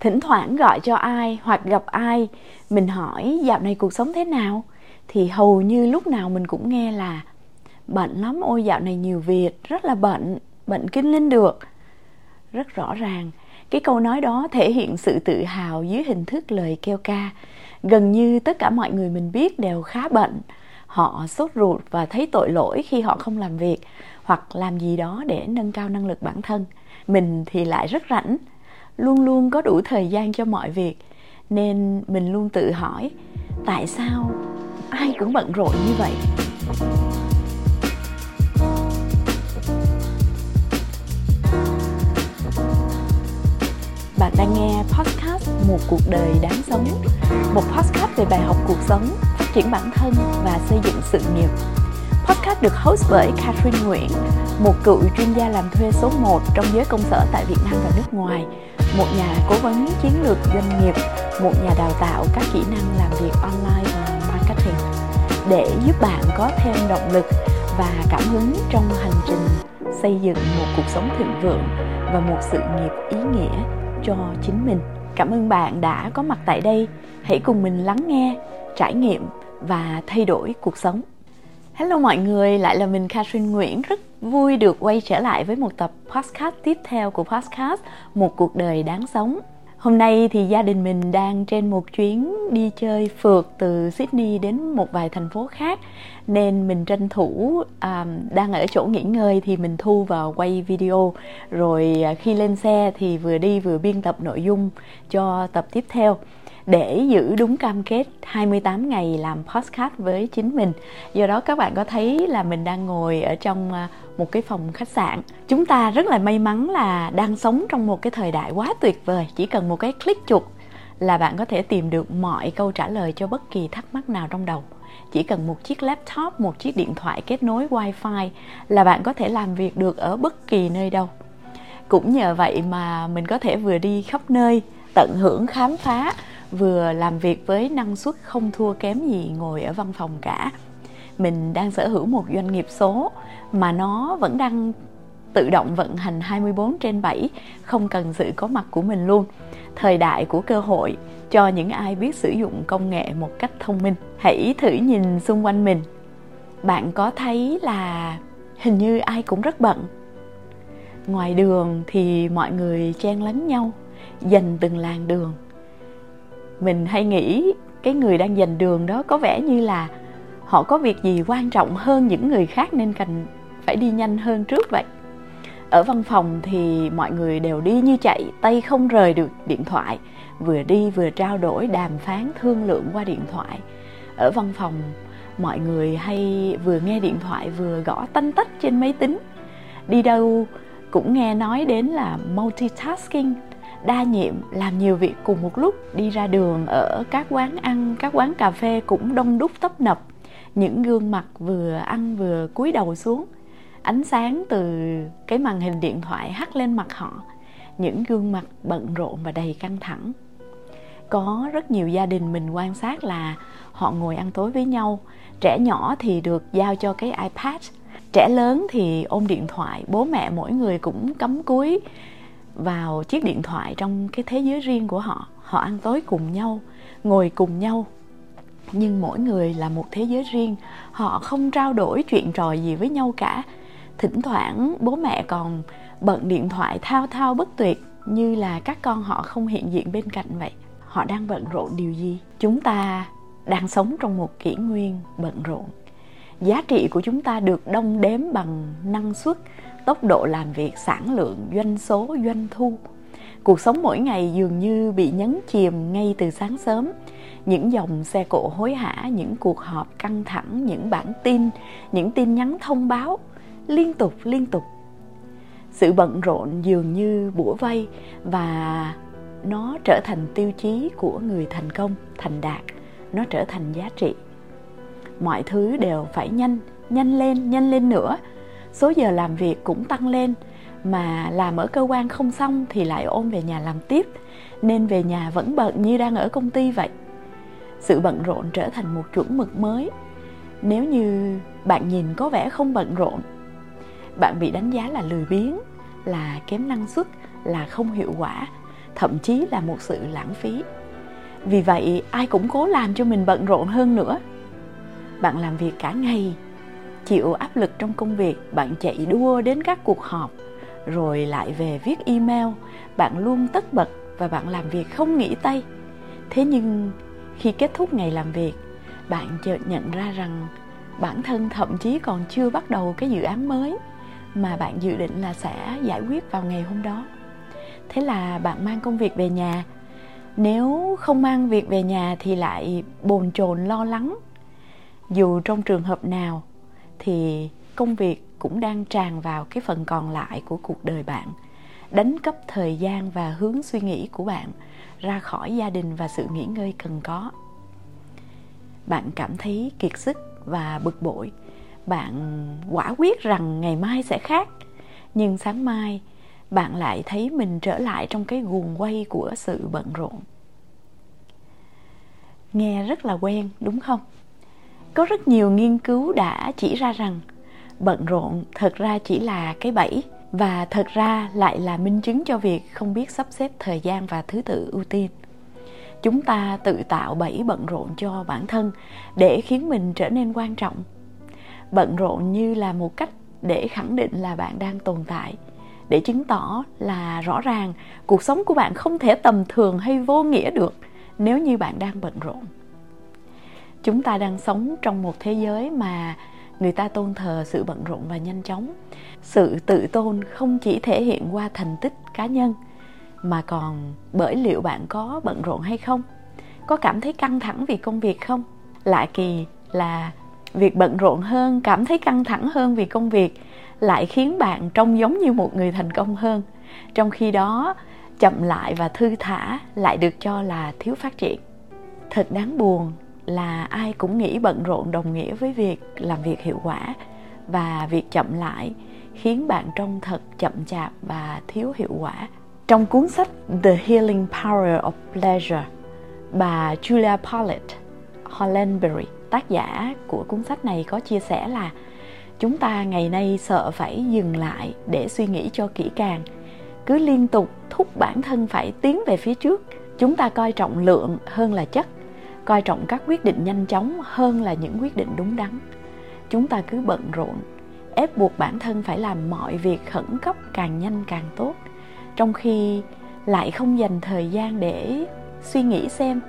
thỉnh thoảng gọi cho ai hoặc gặp ai, mình hỏi dạo này cuộc sống thế nào, thì hầu như lúc nào mình cũng nghe là bận lắm, ôi, dạo này nhiều việc, rất là bận bận kinh lên được. Rất rõ ràng, cái câu nói đó thể hiện sự tự hào dưới hình thức lời kêu ca. Gần như tất cả mọi người mình biết đều khá bận họ sốt ruột và thấy tội lỗi khi họ không làm việc hoặc làm gì đó để nâng cao năng lực bản thân. Mình thì lại rất rảnh luôn luôn có đủ thời gian cho mọi việc. Nên mình luôn tự hỏi, tại sao ai cũng bận rộn như vậy? Bạn đang nghe podcast một cuộc đời đáng sống, một podcast về bài học cuộc sống, phát triển bản thân và xây dựng sự nghiệp. Podcast được host bởi Catherine Nguyễn, một cựu chuyên gia làm thuê số 1 trong giới công sở tại Việt Nam và nước ngoài một nhà cố vấn chiến lược doanh nghiệp một nhà đào tạo các kỹ năng làm việc online và marketing để giúp bạn có thêm động lực và cảm hứng trong hành trình xây dựng một cuộc sống thịnh vượng và một sự nghiệp ý nghĩa cho chính mình. Cảm ơn bạn đã có mặt tại đây. Hãy cùng mình lắng nghe trải nghiệm và thay đổi cuộc sống. Hello mọi người, lại là mình Catherine Nguyễn Rất vui được quay trở lại với một tập podcast tiếp theo của podcast Một cuộc đời đáng sống. Hôm nay thì gia đình mình đang trên một chuyến đi chơi phượt từ Sydney đến một vài thành phố khác. Nên mình tranh thủ à, đang ở chỗ nghỉ ngơi thì mình thu vào quay video. Rồi à, khi lên xe thì vừa đi vừa biên tập nội dung cho tập tiếp theo để giữ đúng cam kết 28 ngày làm podcast với chính mình. Do đó các bạn có thấy là mình đang ngồi ở trong à, một cái phòng khách sạn. Chúng ta rất là may mắn là đang sống trong một cái thời đại quá tuyệt vời. Chỉ cần một cái click chuột là bạn có thể tìm được mọi câu trả lời cho bất kỳ thắc mắc nào trong đầu chỉ cần một chiếc laptop, một chiếc điện thoại kết nối wifi là bạn có thể làm việc được ở bất kỳ nơi đâu cũng nhờ vậy mà mình có thể vừa đi khắp nơi, tận hưởng khám phá vừa làm việc với năng suất không thua kém gì ngồi ở văn phòng cả. Mình đang sở hữu một doanh nghiệp số mà nó vẫn đang tự động vận hành 24 trên 7 không cần sự có mặt của mình luôn. Thời đại của cơ hội, cho những ai biết sử dụng công nghệ một cách thông minh. Hãy thử nhìn xung quanh mình. Bạn có thấy là hình như ai cũng rất bận? Ngoài đường thì mọi người chen lấn nhau, dành từng làn đường mình hay nghĩ cái người đang giành đường đó có vẻ như là họ có việc gì quan trọng hơn những người khác nên cần phải đi nhanh hơn trước vậy? Ở văn phòng thì mọi người đều đi như chạy, tay không rời được điện thoại. Vừa đi vừa trao đổi, đàm phán thương lượng qua điện thoại. Ở văn phòng, mọi người hay vừa nghe điện thoại vừa gõ tanh tách trên máy tính. Đi đâu cũng nghe nói đến là multitasking đa nhiệm, làm nhiều việc cùng một lúc, đi ra đường, ở các quán ăn, các quán cà phê cũng đông đúc tấp nập. Những gương mặt vừa ăn vừa cúi đầu xuống. Ánh sáng từ cái màn hình điện thoại hắt lên mặt họ. Những gương mặt bận rộn và đầy căng thẳng. Có rất nhiều gia đình mình quan sát là họ ngồi ăn tối với nhau. Trẻ nhỏ thì được giao cho cái ipad. Trẻ lớn thì ôm điện thoại. Bố mẹ mỗi người cũng cấm cúi vào chiếc điện thoại trong cái thế giới riêng của họ. Họ ăn tối cùng nhau, ngồi cùng nhau. Nhưng mỗi người là một thế giới riêng. Họ không trao đổi chuyện trò gì với nhau cả. Thỉnh thoảng, bố mẹ còn bận điện thoại thao thao bất tuyệt, như là các con họ không hiện diện bên cạnh vậy. Họ đang bận rộn điều gì? Chúng ta đang sống trong một kỷ nguyên bận rộn. Giá trị của chúng ta được đong đếm bằng năng suất tốc độ làm việc, sản lượng, doanh số, doanh thu. Cuộc sống mỗi ngày dường như bị nhấn chìm ngay từ sáng sớm. Những dòng xe cộ hối hả, những cuộc họp căng thẳng, những bản tin, những tin nhắn thông báo liên tục liên tục. Sự bận rộn dường như bủa vây và nó trở thành tiêu chí của người thành công, thành đạt. Nó trở thành giá trị. Mọi thứ đều phải nhanh nhanh lên nhanh lên nữa số giờ làm việc cũng tăng lên. Mà làm ở cơ quan không xong thì lại ôm về nhà làm tiếp. Nên về nhà vẫn bận như đang ở công ty vậy. Sự bận rộn trở thành một chuẩn mực mới. Nếu như bạn nhìn có vẻ không bận rộn, bạn bị đánh giá là lười biếng, là kém năng suất, là không hiệu quả, thậm chí là một sự lãng phí. Vì vậy, ai cũng cố làm cho mình bận rộn hơn nữa. Bạn làm việc cả ngày chịu áp lực trong công việc, bạn chạy đua đến các cuộc họp, rồi lại về viết email. Bạn luôn tất bật và bạn làm việc không nghỉ tay. Thế nhưng, khi kết thúc ngày làm việc, bạn chợt nhận ra rằng bản thân thậm chí còn chưa bắt đầu cái dự án mới mà bạn dự định là sẽ giải quyết vào ngày hôm đó. Thế là bạn mang công việc về nhà. Nếu không mang việc về nhà thì lại bồn chồn, lo lắng. Dù trong trường hợp nào thì công việc cũng đang tràn vào cái phần còn lại của cuộc đời bạn. Đánh cắp thời gian và hướng suy nghĩ của bạn ra khỏi gia đình và sự nghỉ ngơi cần có. Bạn cảm thấy kiệt sức và bực bội. Bạn quả quyết rằng ngày mai sẽ khác. Nhưng sáng mai, bạn lại thấy mình trở lại trong cái guồng quay của sự bận rộn. Nghe rất là quen, đúng không? Có rất nhiều nghiên cứu đã chỉ ra rằng bận rộn thật ra chỉ là cái bẫy và thật ra lại là minh chứng cho việc không biết sắp xếp thời gian và thứ tự ưu tiên. Chúng ta tự tạo bẫy bận rộn cho bản thân để khiến mình trở nên quan trọng. Bận rộn như là một cách để khẳng định là bạn đang tồn tại, để chứng tỏ là rõ ràng cuộc sống của bạn không thể tầm thường hay vô nghĩa được nếu như bạn đang bận rộn chúng ta đang sống trong một thế giới mà người ta tôn thờ sự bận rộn và nhanh chóng. Sự tự tôn không chỉ thể hiện qua thành tích cá nhân, mà còn bởi liệu bạn có bận rộn hay không? Có cảm thấy căng thẳng vì công việc không? Lạ kỳ là việc bận rộn hơn, cảm thấy căng thẳng hơn vì công việc lại khiến bạn trông giống như một người thành công hơn. Trong khi đó, chậm lại và thư thả lại được cho là thiếu phát triển. Thật đáng buồn là ai cũng nghĩ bận rộn đồng nghĩa với việc làm việc hiệu quả và việc chậm lại khiến bạn trông thật chậm chạp và thiếu hiệu quả. Trong cuốn sách The Healing Power of Pleasure, bà Julia Pollett Hollenberry, tác giả của cuốn sách này, có chia sẻ là chúng ta ngày nay sợ phải dừng lại để suy nghĩ cho kỹ càng, cứ liên tục thúc bản thân phải tiến về phía trước. Chúng ta coi trọng lượng hơn là chất coi trọng các quyết định nhanh chóng hơn là những quyết định đúng đắn. Chúng ta cứ bận rộn, ép buộc bản thân phải làm mọi việc khẩn cấp càng nhanh càng tốt. Trong khi lại không dành thời gian để suy nghĩ xem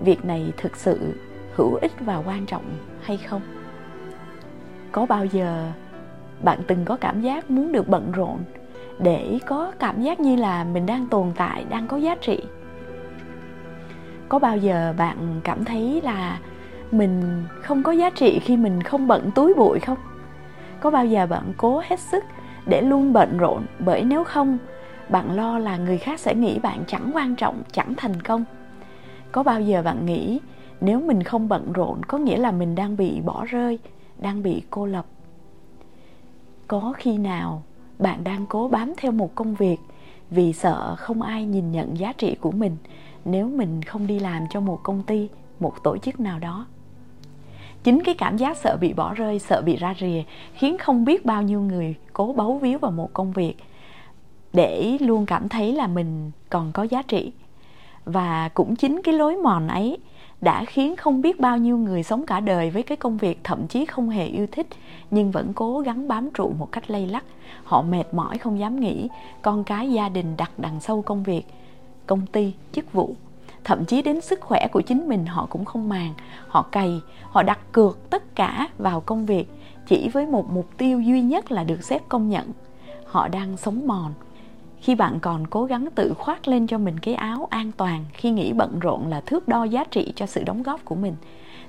việc này thực sự hữu ích và quan trọng hay không. Có bao giờ bạn từng có cảm giác muốn được bận rộn để có cảm giác như là mình đang tồn tại, đang có giá trị? Có bao giờ bạn cảm thấy là mình không có giá trị khi mình không bận túi bụi không? Có bao giờ bạn cố hết sức để luôn bận rộn bởi nếu không, bạn lo là người khác sẽ nghĩ bạn chẳng quan trọng, chẳng thành công? Có bao giờ bạn nghĩ nếu mình không bận rộn có nghĩa là mình đang bị bỏ rơi, đang bị cô lập? Có khi nào bạn đang cố bám theo một công việc vì sợ không ai nhìn nhận giá trị của mình nếu mình không đi làm cho một công ty một tổ chức nào đó. Chính cái cảm giác sợ bị bỏ rơi sợ bị ra rìa khiến không biết bao nhiêu người cố bấu víu vào một công việc để luôn cảm thấy là mình còn có giá trị. Và cũng chính cái lối mòn ấy đã khiến không biết bao nhiêu người sống cả đời với cái công việc thậm chí không hề yêu thích nhưng vẫn cố gắng bám trụ một cách lây lắc. Họ mệt mỏi không dám nghỉ, con cái gia đình đặt đằng sau công việc công ty, chức vụ. Thậm chí đến sức khỏe của chính mình họ cũng không màng. Họ cày, họ đặt cược tất cả vào công việc. Chỉ với một mục tiêu duy nhất là được sếp công nhận. Họ đang sống mòn. Khi bạn còn cố gắng tự khoác lên cho mình cái áo an toàn khi nghĩ bận rộn là thước đo giá trị cho sự đóng góp của mình,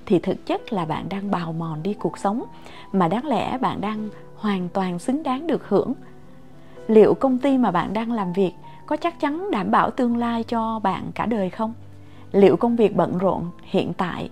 thì thực chất là bạn đang bào mòn đi cuộc sống mà đáng lẽ bạn đang hoàn toàn xứng đáng được hưởng. Liệu công ty mà bạn đang làm việc có chắc chắn đảm bảo tương lai cho bạn cả đời không? Liệu công việc bận rộn hiện tại,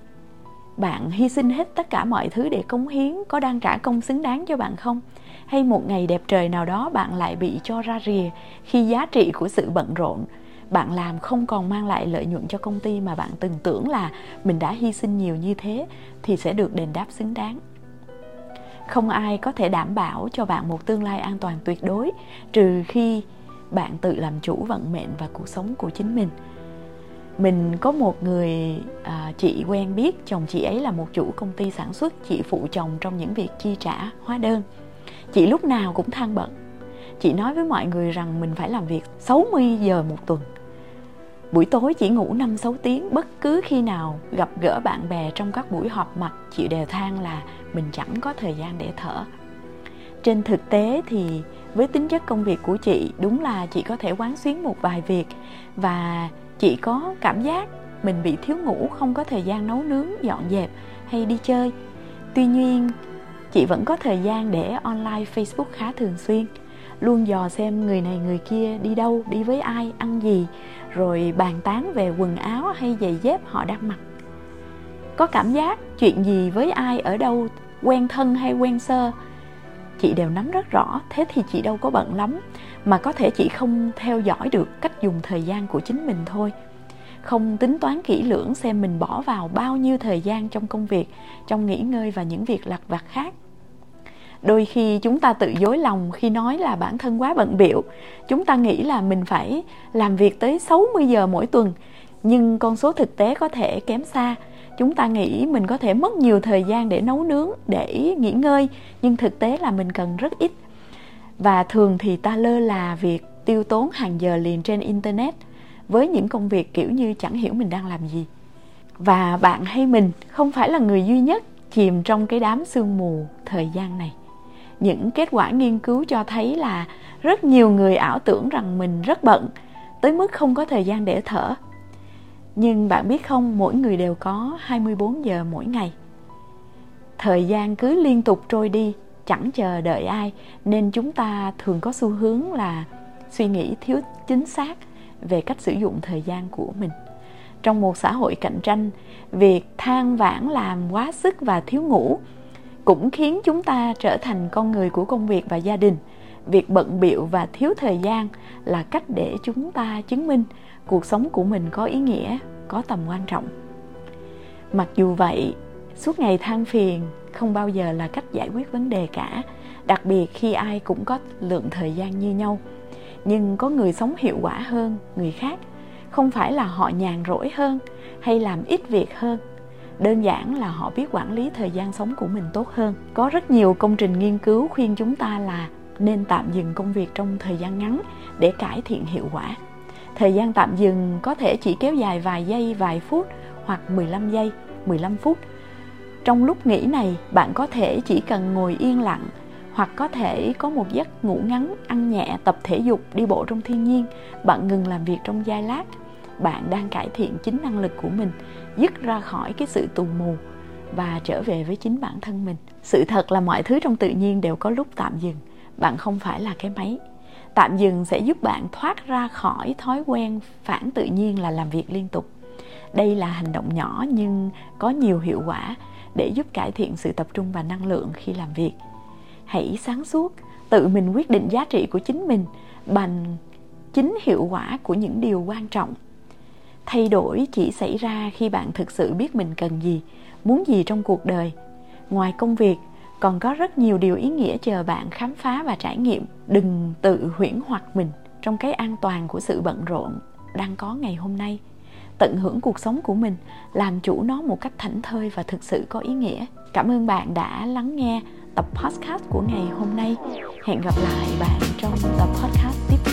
bạn hy sinh hết tất cả mọi thứ để cống hiến có đang trả công xứng đáng cho bạn không? Hay một ngày đẹp trời nào đó bạn lại bị cho ra rìa khi giá trị của sự bận rộn bạn làm không còn mang lại lợi nhuận cho công ty mà bạn từng tưởng là mình đã hy sinh nhiều như thế thì sẽ được đền đáp xứng đáng? Không ai có thể đảm bảo cho bạn một tương lai an toàn tuyệt đối, trừ khi bạn tự làm chủ vận mệnh và cuộc sống của chính mình. Mình có một người à, chị quen biết chồng chị ấy là một chủ công ty sản xuất chị phụ chồng trong những việc chi trả hóa đơn. Chị lúc nào cũng than bận. Chị nói với mọi người rằng mình phải làm việc 60 giờ một tuần. Buổi tối chỉ ngủ 5-6 tiếng bất cứ khi nào gặp gỡ bạn bè trong các buổi họp mặt chị đều than là mình chẳng có thời gian để thở trên thực tế thì với tính chất công việc của chị, đúng là chị có thể quán xuyến một vài việc và chị có cảm giác mình bị thiếu ngủ, không có thời gian nấu nướng, dọn dẹp hay đi chơi. Tuy nhiên, chị vẫn có thời gian để online facebook khá thường xuyên, luôn dò xem người này người kia đi đâu, đi với ai, ăn gì, rồi bàn tán về quần áo hay giày dép họ đang mặc. Có cảm giác chuyện gì với ai ở đâu, quen thân hay quen sơ chị đều nắm rất rõ, thế thì chị đâu có bận lắm, mà có thể chị không theo dõi được cách dùng thời gian của chính mình thôi. Không tính toán kỹ lưỡng xem mình bỏ vào bao nhiêu thời gian trong công việc, trong nghỉ ngơi và những việc lặt vặt khác. Đôi khi chúng ta tự dối lòng khi nói là bản thân quá bận biệu chúng ta nghĩ là mình phải làm việc tới 60 giờ mỗi tuần, nhưng con số thực tế có thể kém xa chúng ta nghĩ mình có thể mất nhiều thời gian để nấu nướng, để nghỉ ngơi, nhưng thực tế là mình cần rất ít. Và thường thì ta lơ là việc tiêu tốn hàng giờ liền trên internet với những công việc kiểu như chẳng hiểu mình đang làm gì. Và bạn hay mình không phải là người duy nhất chìm trong cái đám sương mù thời gian này. Những kết quả nghiên cứu cho thấy là rất nhiều người ảo tưởng rằng mình rất bận, tới mức không có thời gian để thở nhưng bạn biết không, mỗi người đều có 24 giờ mỗi ngày. Thời gian cứ liên tục trôi đi, chẳng chờ đợi ai, nên chúng ta thường có xu hướng là suy nghĩ thiếu chính xác về cách sử dụng thời gian của mình. Trong một xã hội cạnh tranh, việc than vãn làm quá sức và thiếu ngủ cũng khiến chúng ta trở thành con người của công việc và gia đình. Việc bận biệu và thiếu thời gian là cách để chúng ta chứng minh cuộc sống của mình có ý nghĩa, có tầm quan trọng. Mặc dù vậy, suốt ngày than phiền không bao giờ là cách giải quyết vấn đề cả, đặc biệt khi ai cũng có lượng thời gian như nhau. Nhưng có người sống hiệu quả hơn người khác, không phải là họ nhàn rỗi hơn hay làm ít việc hơn. Đơn giản là họ biết quản lý thời gian sống của mình tốt hơn. Có rất nhiều công trình nghiên cứu khuyên chúng ta là nên tạm dừng công việc trong thời gian ngắn để cải thiện hiệu quả. Thời gian tạm dừng có thể chỉ kéo dài vài giây, vài phút hoặc 15 giây, 15 phút. Trong lúc nghỉ này, bạn có thể chỉ cần ngồi yên lặng hoặc có thể có một giấc ngủ ngắn, ăn nhẹ, tập thể dục, đi bộ trong thiên nhiên. Bạn ngừng làm việc trong giây lát. Bạn đang cải thiện chính năng lực của mình, dứt ra khỏi cái sự tù mù và trở về với chính bản thân mình. Sự thật là mọi thứ trong tự nhiên đều có lúc tạm dừng. Bạn không phải là cái máy tạm dừng sẽ giúp bạn thoát ra khỏi thói quen phản tự nhiên là làm việc liên tục. Đây là hành động nhỏ nhưng có nhiều hiệu quả để giúp cải thiện sự tập trung và năng lượng khi làm việc. Hãy sáng suốt, tự mình quyết định giá trị của chính mình bằng chính hiệu quả của những điều quan trọng. Thay đổi chỉ xảy ra khi bạn thực sự biết mình cần gì, muốn gì trong cuộc đời. Ngoài công việc còn có rất nhiều điều ý nghĩa chờ bạn khám phá và trải nghiệm. Đừng tự huyễn hoặc mình trong cái an toàn của sự bận rộn đang có ngày hôm nay. Tận hưởng cuộc sống của mình, làm chủ nó một cách thảnh thơi và thực sự có ý nghĩa. Cảm ơn bạn đã lắng nghe tập podcast của ngày hôm nay. Hẹn gặp lại bạn trong tập podcast tiếp theo.